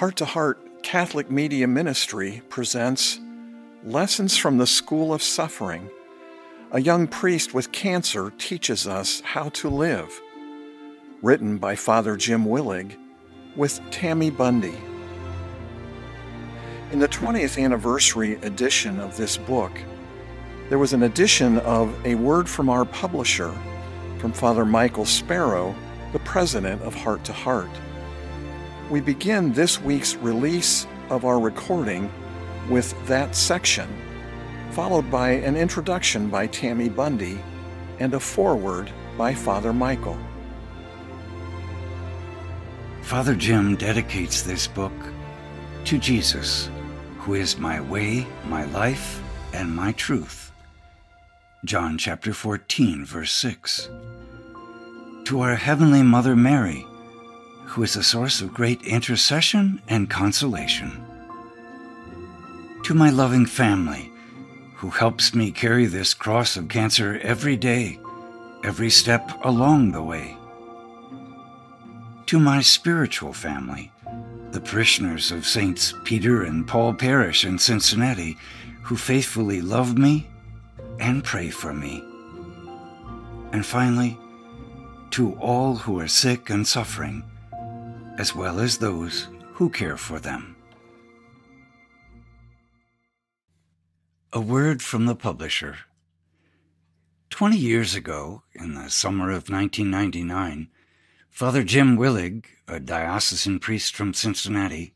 Heart to Heart Catholic Media Ministry presents Lessons from the School of Suffering. A young priest with cancer teaches us how to live. Written by Father Jim Willig with Tammy Bundy. In the 20th anniversary edition of this book, there was an edition of A Word from Our Publisher from Father Michael Sparough, the president of Heart to Heart. We begin this week's release of our recording with that section, followed by an introduction by Tammy Bundy and a foreword by Father Michael. Father Jim dedicates this book to Jesus who is my way, my life, and my truth. John chapter 14, verse 6. To our Heavenly Mother Mary, who is a source of great intercession and consolation. To my loving family, who helps me carry this cross of cancer every day, every step along the way. To my spiritual family, the parishioners of Saints Peter and Paul Parish in Cincinnati, who faithfully love me and pray for me. And finally, to all who are sick and suffering, as well as those who care for them. A word from the publisher. Twenty years ago, in the summer of 1999, Father Jim Willig, a diocesan priest from Cincinnati,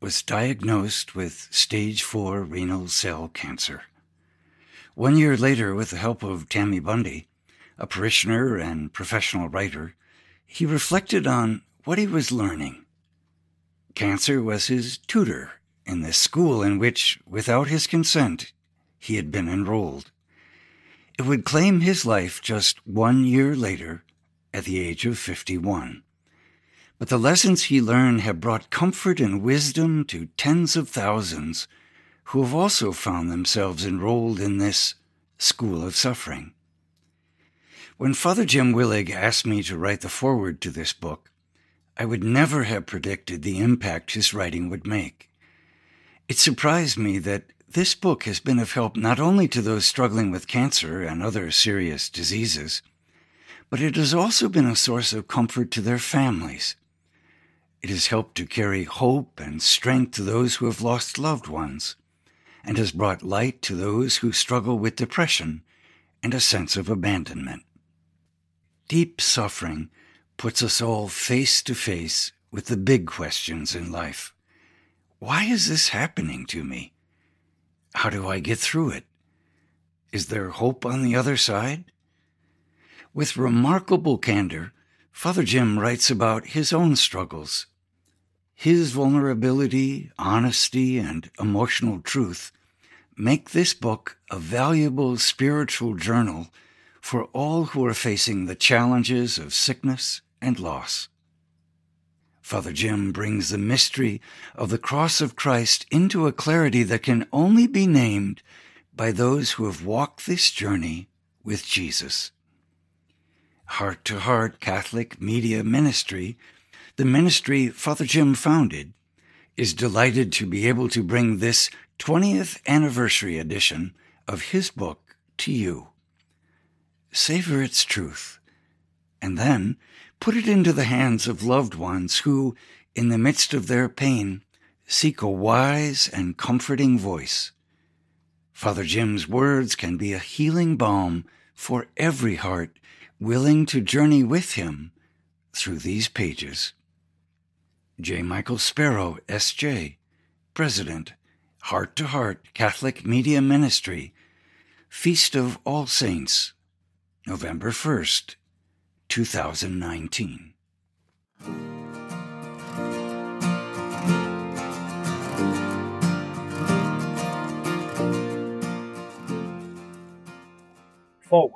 was diagnosed with stage 4 renal cell cancer. One year later, with the help of Tammy Bundy, a parishioner and professional writer, he reflected on what he was learning. Cancer was his tutor in the school in which, without his consent, he had been enrolled. It would claim his life just one year later at the age of 51. But the lessons he learned have brought comfort and wisdom to tens of thousands who have also found themselves enrolled in this school of suffering. When Father Jim Willig asked me to write the foreword to this book, I would never have predicted the impact his writing would make. It surprised me that this book has been of help not only to those struggling with cancer and other serious diseases, but it has also been a source of comfort to their families. It has helped to carry hope and strength to those who have lost loved ones, and has brought light to those who struggle with depression and a sense of abandonment. Deep suffering puts us all face to face with the big questions in life. Why is this happening to me? How do I get through it? Is there hope on the other side? With remarkable candor, Father Jim writes about his own struggles. His vulnerability, honesty, and emotional truth make this book a valuable spiritual journal for all who are facing the challenges of sickness and loss. Father Jim brings the mystery of the cross of Christ into a clarity that can only be named by those who have walked this journey with Jesus. Heart to Heart Catholic Media Ministry, the ministry Father Jim founded, is delighted to be able to bring this 20th anniversary edition of his book to you. Savor its truth, and then put it into the hands of loved ones who, in the midst of their pain, seek a wise and comforting voice. Father Jim's words can be a healing balm for every heart willing to journey with him through these pages. J. Michael Sparough, S.J., President, Heart to Heart Catholic Media Ministry, Feast of All Saints, November 1st, 2019. Foreword.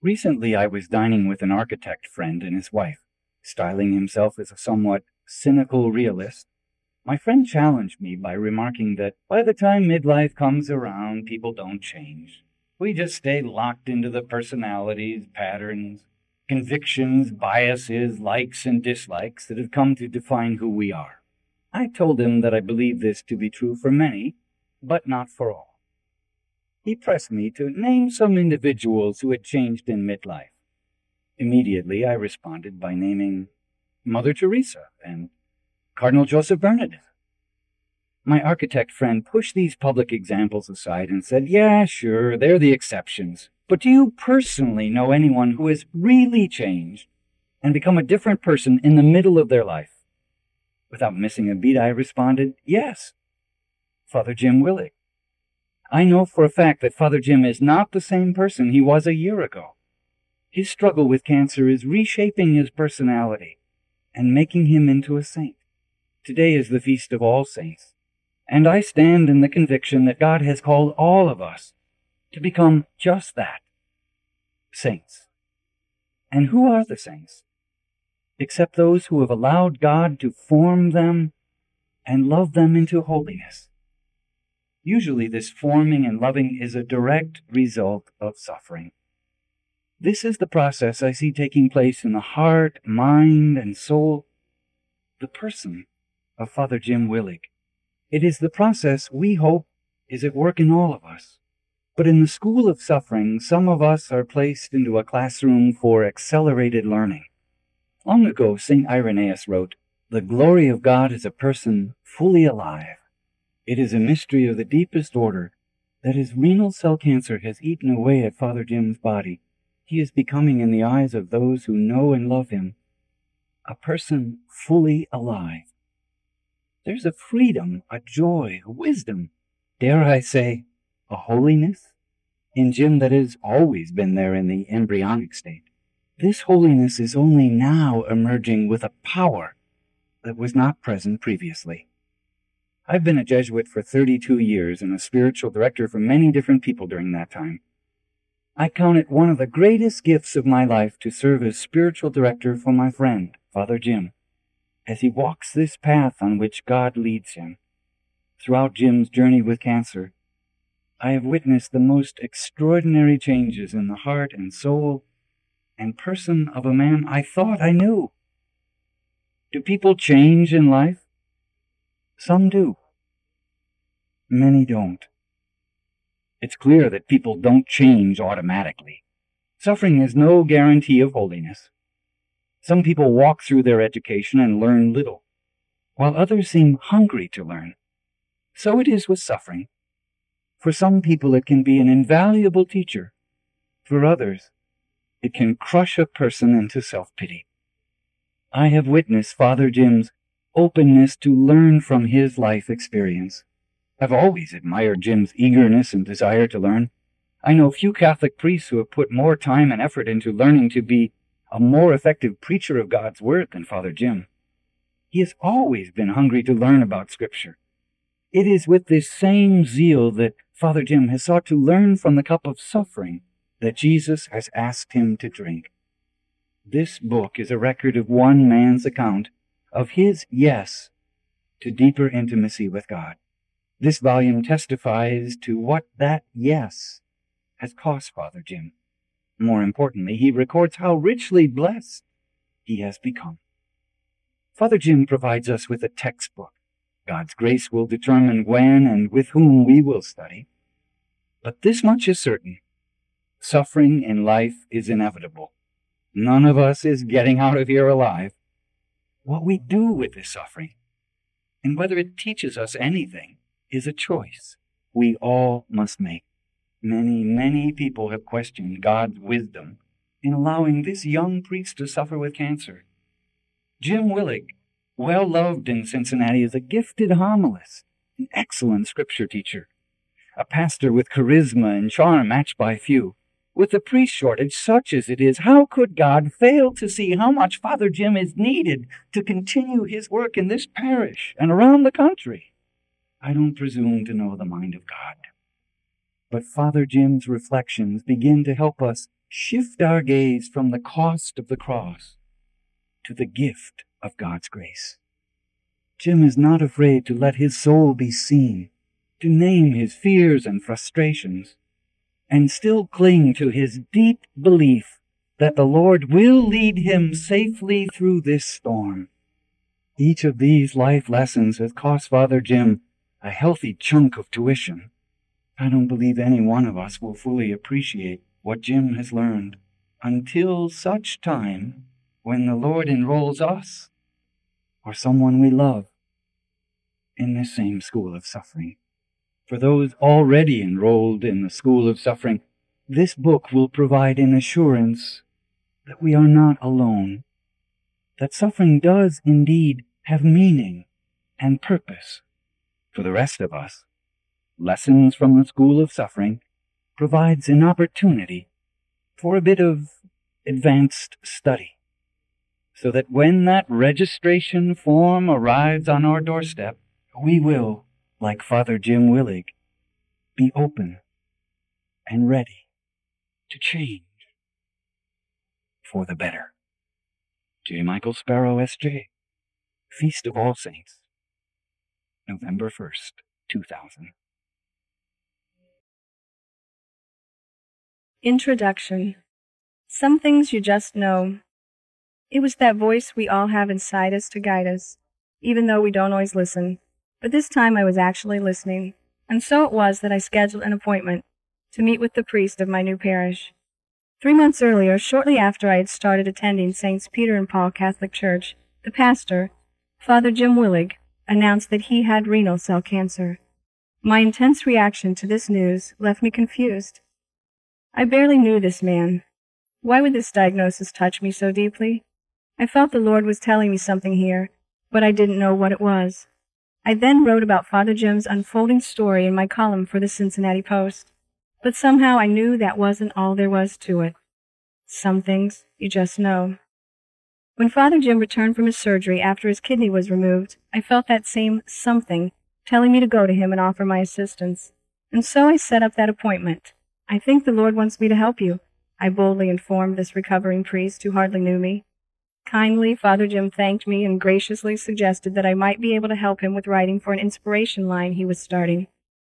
Recently, I was dining with an architect friend and his wife, styling himself as a somewhat cynical realist. My friend challenged me by remarking that by the time midlife comes around, people don't change. We just stay locked into the personalities, patterns, convictions, biases, likes, and dislikes that have come to define who we are. I told him that I believed this to be true for many, but not for all. He pressed me to name some individuals who had changed in midlife. Immediately I responded by naming Mother Teresa and Cardinal Joseph Bernardin. My architect friend pushed these public examples aside and said, Yeah, sure, they're the exceptions. But do you personally know anyone who has really changed and become a different person in the middle of their life? Without missing a beat, I responded, Yes, Father Jim Willig. I know for a fact that Father Jim is not the same person he was a year ago. His struggle with cancer is reshaping his personality and making him into a saint. Today is the Feast of All Saints, and I stand in the conviction that God has called all of us to become just that saints. And who are the saints? Except those who have allowed God to form them and love them into holiness. Usually, this forming and loving is a direct result of suffering. This is the process I see taking place in the heart, mind, and soul, the person of Father Jim Willig. It is the process we hope is at work in all of us. But in the school of suffering, some of us are placed into a classroom for accelerated learning. Long ago, St. Irenaeus wrote, The glory of God is a person fully alive. It is a mystery of the deepest order that his renal cell cancer has eaten away at Father Jim's body he is becoming in the eyes of those who know and love him a person fully alive. There's a freedom, a joy, a wisdom, dare I say, a holiness in Jim that has always been there in the embryonic state. This holiness is only now emerging with a power that was not present previously. I've been a Jesuit for 32 years and a spiritual director for many different people during that time. I count it one of the greatest gifts of my life to serve as spiritual director for my friend, Father Jim, as he walks this path on which God leads him. Throughout Jim's journey with cancer, I have witnessed the most extraordinary changes in the heart and soul and person of a man I thought I knew. Do people change in life? Some do. Many don't. It's clear that people don't change automatically. Suffering is no guarantee of holiness. Some people walk through their education and learn little, while others seem hungry to learn. So it is with suffering. For some people, it can be an invaluable teacher. For others, it can crush a person into self pity. I have witnessed Father Jim's openness to learn from his life experience. I've always admired Jim's eagerness and desire to learn. I know few Catholic priests who have put more time and effort into learning to be a more effective preacher of God's Word than Father Jim. He has always been hungry to learn about Scripture. It is with this same zeal that Father Jim has sought to learn from the cup of suffering that Jesus has asked him to drink. This book is a record of one man's account of his yes to deeper intimacy with God. This volume testifies to what that yes has cost Father Jim. More importantly, he records how richly blessed he has become. Father Jim provides us with a textbook. God's grace will determine when and with whom we will study. But this much is certain. Suffering in life is inevitable. None of us is getting out of here alive. What we do with this suffering, and whether it teaches us anything, is a choice we all must make. Many, many people have questioned God's wisdom in allowing this young priest to suffer with cancer. Jim Willig, well loved in Cincinnati, is a gifted homilist, an excellent scripture teacher, a pastor with charisma and charm matched by few. With the priest shortage such as it is, how could God fail to see how much Father Jim is needed to continue his work in this parish and around the country? I don't presume to know the mind of God. But Father Jim's reflections begin to help us shift our gaze from the cost of the cross to the gift of God's grace. Jim is not afraid to let his soul be seen, to name his fears and frustrations, and still cling to his deep belief that the Lord will lead him safely through this storm. Each of these life lessons has cost Father Jim a healthy chunk of tuition. I don't believe any one of us will fully appreciate what Jim has learned until such time when the Lord enrolls us or someone we love in this same school of suffering. For those already enrolled in the school of suffering, this book will provide an assurance that we are not alone, that suffering does indeed have meaning and purpose. For the rest of us, Lessons from the School of Suffering provides an opportunity for a bit of advanced study, so that when that registration form arrives on our doorstep, we will, like Father Jim Willig, be open and ready to change for the better. J. Michael Sparough, S.J. Feast of All Saints, November 1st, 2000. Introduction Some things you just know. It was that voice we all have inside us to guide us, even though we don't always listen. But this time I was actually listening, and so it was that I scheduled an appointment to meet with the priest of my new parish. Three months earlier, shortly after I had started attending Saints Peter and Paul Catholic Church, the pastor, Father Jim Willig, announced that he had renal cell cancer. My intense reaction to this news left me confused. I barely knew this man. Why would this diagnosis touch me so deeply? I felt the Lord was telling me something here, but I didn't know what it was. I then wrote about Father Jim's unfolding story in my column for the Cincinnati Post. But somehow I knew that wasn't all there was to it. Some things you just know. When Father Jim returned from his surgery after his kidney was removed, I felt that same something telling me to go to him and offer my assistance. And so I set up that appointment. I think the Lord wants me to help you, I boldly informed this recovering priest who hardly knew me. Kindly, Father Jim thanked me and graciously suggested that I might be able to help him with writing for an inspiration line he was starting.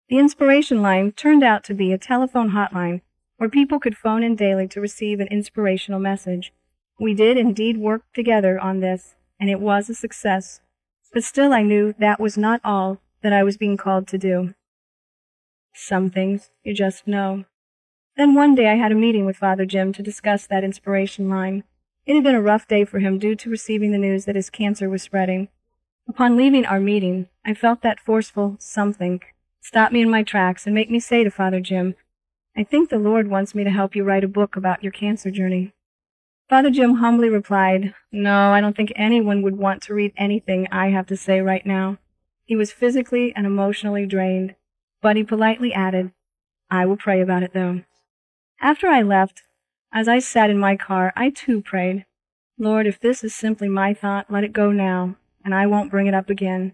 The inspiration line turned out to be a telephone hotline where people could phone in daily to receive an inspirational message. We did indeed work together on this, and it was a success. But still I knew that was not all that I was being called to do. Some things you just know. Then one day I had a meeting with Father Jim to discuss that inspiration line. It had been a rough day for him due to receiving the news that his cancer was spreading. Upon leaving our meeting, I felt that forceful something stop me in my tracks and make me say to Father Jim, I think the Lord wants me to help you write a book about your cancer journey. Father Jim humbly replied, No, I don't think anyone would want to read anything I have to say right now. He was physically and emotionally drained, but he politely added, I will pray about it though. After I left, as I sat in my car, I too prayed, Lord, if this is simply my thought, let it go now, and I won't bring it up again.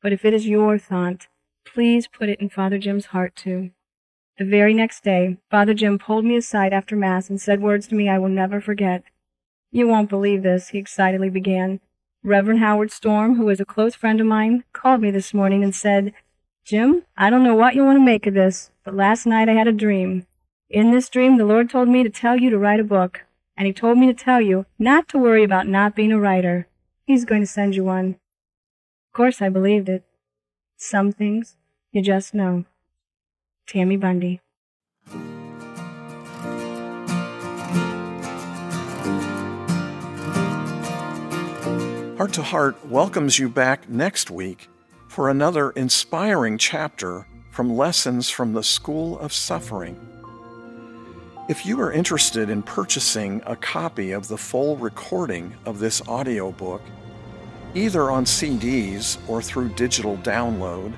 But if it is your thought, please put it in Father Jim's heart too. The very next day, Father Jim pulled me aside after Mass and said words to me I will never forget. You won't believe this, he excitedly began. Reverend Howard Storm, who is a close friend of mine, called me this morning and said, Jim, I don't know what you want to make of this, but last night I had a dream. In this dream, the Lord told me to tell you to write a book, and He told me to tell you not to worry about not being a writer. He's going to send you one. Of course, I believed it. Some things you just know. Tammy Bundy. Heart to Heart welcomes you back next week for another inspiring chapter from Lessons from the School of Suffering. If you are interested in purchasing a copy of the full recording of this audiobook, either on CDs or through digital download,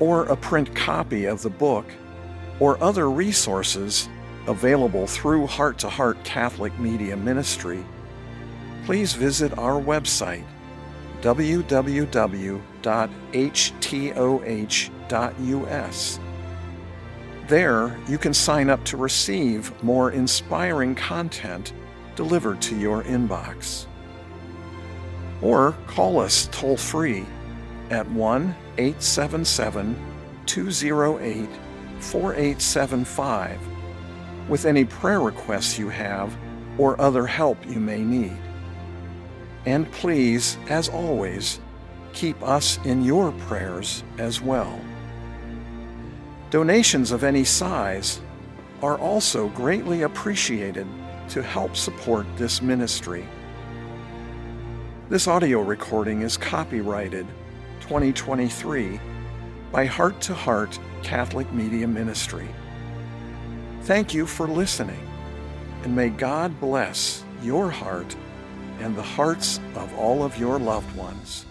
or a print copy of the book, or other resources available through Heart to Heart Catholic Media Ministry, please visit our website www.htoh.us there, you can sign up to receive more inspiring content delivered to your inbox. Or call us toll free at 1 877 208 4875 with any prayer requests you have or other help you may need. And please, as always, keep us in your prayers as well. Donations of any size are also greatly appreciated to help support this ministry. This audio recording is copyrighted 2023 by Heart to Heart Catholic Media Ministry. Thank you for listening, and may God bless your heart and the hearts of all of your loved ones.